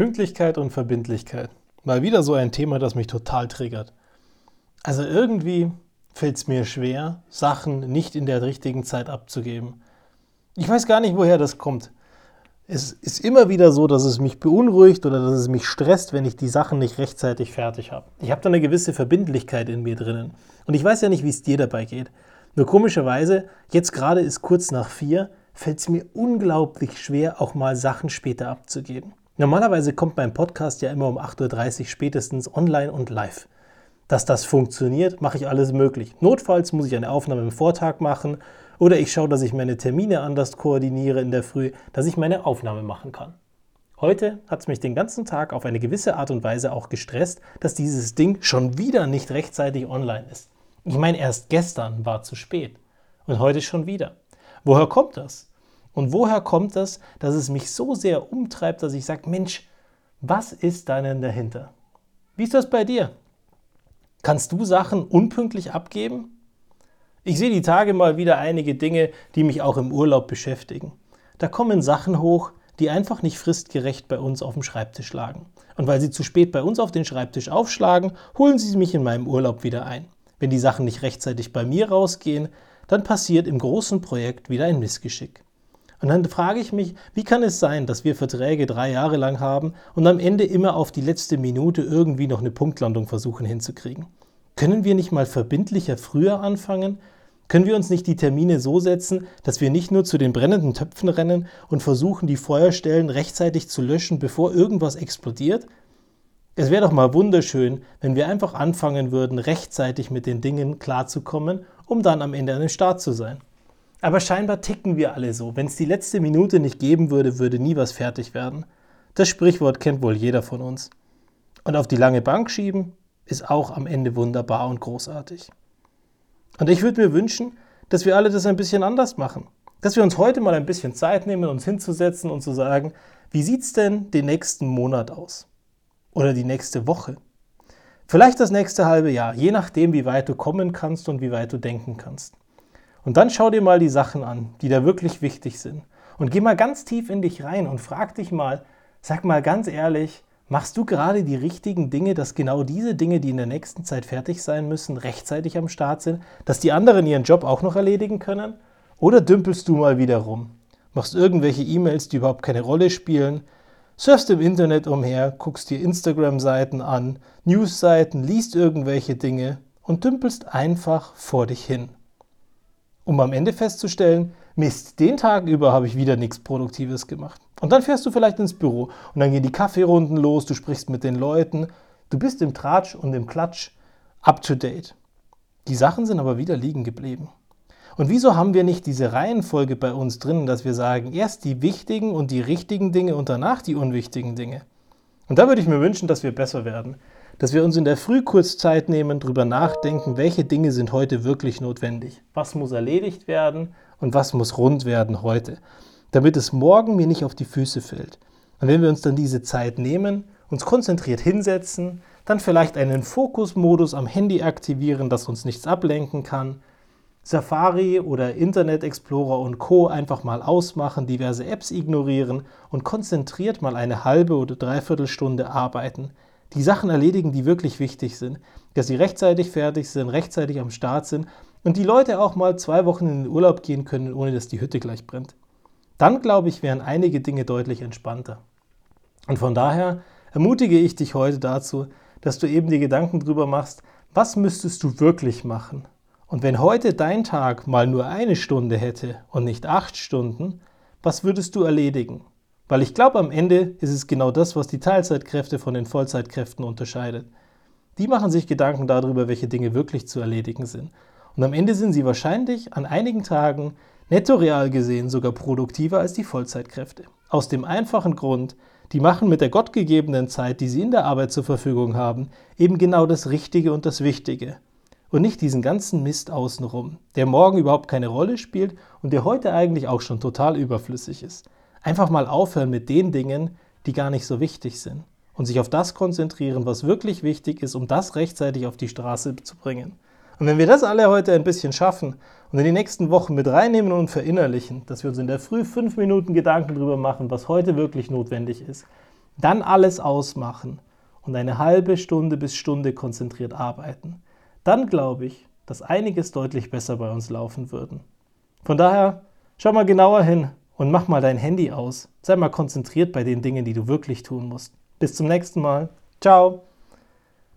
Pünktlichkeit und Verbindlichkeit. Mal wieder so ein Thema, das mich total triggert. Also irgendwie fällt es mir schwer, Sachen nicht in der richtigen Zeit abzugeben. Ich weiß gar nicht, woher das kommt. Es ist immer wieder so, dass es mich beunruhigt oder dass es mich stresst, wenn ich die Sachen nicht rechtzeitig fertig habe. Ich habe da eine gewisse Verbindlichkeit in mir drinnen. Und ich weiß ja nicht, wie es dir dabei geht. Nur komischerweise, jetzt gerade ist kurz nach vier, fällt es mir unglaublich schwer, auch mal Sachen später abzugeben. Normalerweise kommt mein Podcast ja immer um 8.30 Uhr spätestens online und live. Dass das funktioniert, mache ich alles möglich. Notfalls muss ich eine Aufnahme im Vortag machen oder ich schaue, dass ich meine Termine anders koordiniere in der Früh, dass ich meine Aufnahme machen kann. Heute hat es mich den ganzen Tag auf eine gewisse Art und Weise auch gestresst, dass dieses Ding schon wieder nicht rechtzeitig online ist. Ich meine, erst gestern war zu spät und heute schon wieder. Woher kommt das? Und woher kommt das, dass es mich so sehr umtreibt, dass ich sage, Mensch, was ist da denn dahinter? Wie ist das bei dir? Kannst du Sachen unpünktlich abgeben? Ich sehe die Tage mal wieder einige Dinge, die mich auch im Urlaub beschäftigen. Da kommen Sachen hoch, die einfach nicht fristgerecht bei uns auf dem Schreibtisch lagen. Und weil sie zu spät bei uns auf den Schreibtisch aufschlagen, holen sie mich in meinem Urlaub wieder ein. Wenn die Sachen nicht rechtzeitig bei mir rausgehen, dann passiert im großen Projekt wieder ein Missgeschick. Und dann frage ich mich, wie kann es sein, dass wir Verträge drei Jahre lang haben und am Ende immer auf die letzte Minute irgendwie noch eine Punktlandung versuchen hinzukriegen? Können wir nicht mal verbindlicher früher anfangen? Können wir uns nicht die Termine so setzen, dass wir nicht nur zu den brennenden Töpfen rennen und versuchen, die Feuerstellen rechtzeitig zu löschen, bevor irgendwas explodiert? Es wäre doch mal wunderschön, wenn wir einfach anfangen würden, rechtzeitig mit den Dingen klarzukommen, um dann am Ende an den Start zu sein. Aber scheinbar ticken wir alle so. Wenn es die letzte Minute nicht geben würde, würde nie was fertig werden. Das Sprichwort kennt wohl jeder von uns. Und auf die lange Bank schieben ist auch am Ende wunderbar und großartig. Und ich würde mir wünschen, dass wir alle das ein bisschen anders machen. Dass wir uns heute mal ein bisschen Zeit nehmen, uns hinzusetzen und zu sagen, wie sieht es denn den nächsten Monat aus? Oder die nächste Woche? Vielleicht das nächste halbe Jahr, je nachdem, wie weit du kommen kannst und wie weit du denken kannst. Und dann schau dir mal die Sachen an, die da wirklich wichtig sind. Und geh mal ganz tief in dich rein und frag dich mal, sag mal ganz ehrlich, machst du gerade die richtigen Dinge, dass genau diese Dinge, die in der nächsten Zeit fertig sein müssen, rechtzeitig am Start sind, dass die anderen ihren Job auch noch erledigen können? Oder dümpelst du mal wieder rum? Machst irgendwelche E-Mails, die überhaupt keine Rolle spielen? Surfst im Internet umher, guckst dir Instagram-Seiten an, News-Seiten, liest irgendwelche Dinge und dümpelst einfach vor dich hin um am Ende festzustellen, Mist, den Tag über habe ich wieder nichts Produktives gemacht. Und dann fährst du vielleicht ins Büro und dann gehen die Kaffeerunden los, du sprichst mit den Leuten, du bist im Tratsch und im Klatsch up to date. Die Sachen sind aber wieder liegen geblieben. Und wieso haben wir nicht diese Reihenfolge bei uns drin, dass wir sagen, erst die wichtigen und die richtigen Dinge und danach die unwichtigen Dinge? Und da würde ich mir wünschen, dass wir besser werden dass wir uns in der Früh kurz Zeit nehmen, darüber nachdenken, welche Dinge sind heute wirklich notwendig. Was muss erledigt werden und was muss rund werden heute, damit es morgen mir nicht auf die Füße fällt. Und wenn wir uns dann diese Zeit nehmen, uns konzentriert hinsetzen, dann vielleicht einen Fokusmodus am Handy aktivieren, dass uns nichts ablenken kann, Safari oder Internet Explorer und Co. einfach mal ausmachen, diverse Apps ignorieren und konzentriert mal eine halbe oder dreiviertel Stunde arbeiten, die Sachen erledigen, die wirklich wichtig sind, dass sie rechtzeitig fertig sind, rechtzeitig am Start sind und die Leute auch mal zwei Wochen in den Urlaub gehen können, ohne dass die Hütte gleich brennt. Dann, glaube ich, wären einige Dinge deutlich entspannter. Und von daher ermutige ich dich heute dazu, dass du eben die Gedanken drüber machst, was müsstest du wirklich machen? Und wenn heute dein Tag mal nur eine Stunde hätte und nicht acht Stunden, was würdest du erledigen? Weil ich glaube, am Ende ist es genau das, was die Teilzeitkräfte von den Vollzeitkräften unterscheidet. Die machen sich Gedanken darüber, welche Dinge wirklich zu erledigen sind. Und am Ende sind sie wahrscheinlich an einigen Tagen netto real gesehen sogar produktiver als die Vollzeitkräfte. Aus dem einfachen Grund, die machen mit der gottgegebenen Zeit, die sie in der Arbeit zur Verfügung haben, eben genau das Richtige und das Wichtige. Und nicht diesen ganzen Mist außenrum, der morgen überhaupt keine Rolle spielt und der heute eigentlich auch schon total überflüssig ist. Einfach mal aufhören mit den Dingen, die gar nicht so wichtig sind und sich auf das konzentrieren, was wirklich wichtig ist, um das rechtzeitig auf die Straße zu bringen. Und wenn wir das alle heute ein bisschen schaffen und in die nächsten Wochen mit reinnehmen und verinnerlichen, dass wir uns in der Früh fünf Minuten Gedanken darüber machen, was heute wirklich notwendig ist, dann alles ausmachen und eine halbe Stunde bis Stunde konzentriert arbeiten, dann glaube ich, dass einiges deutlich besser bei uns laufen würden. Von daher, schau mal genauer hin und mach mal dein Handy aus. Sei mal konzentriert bei den Dingen, die du wirklich tun musst. Bis zum nächsten Mal. Ciao.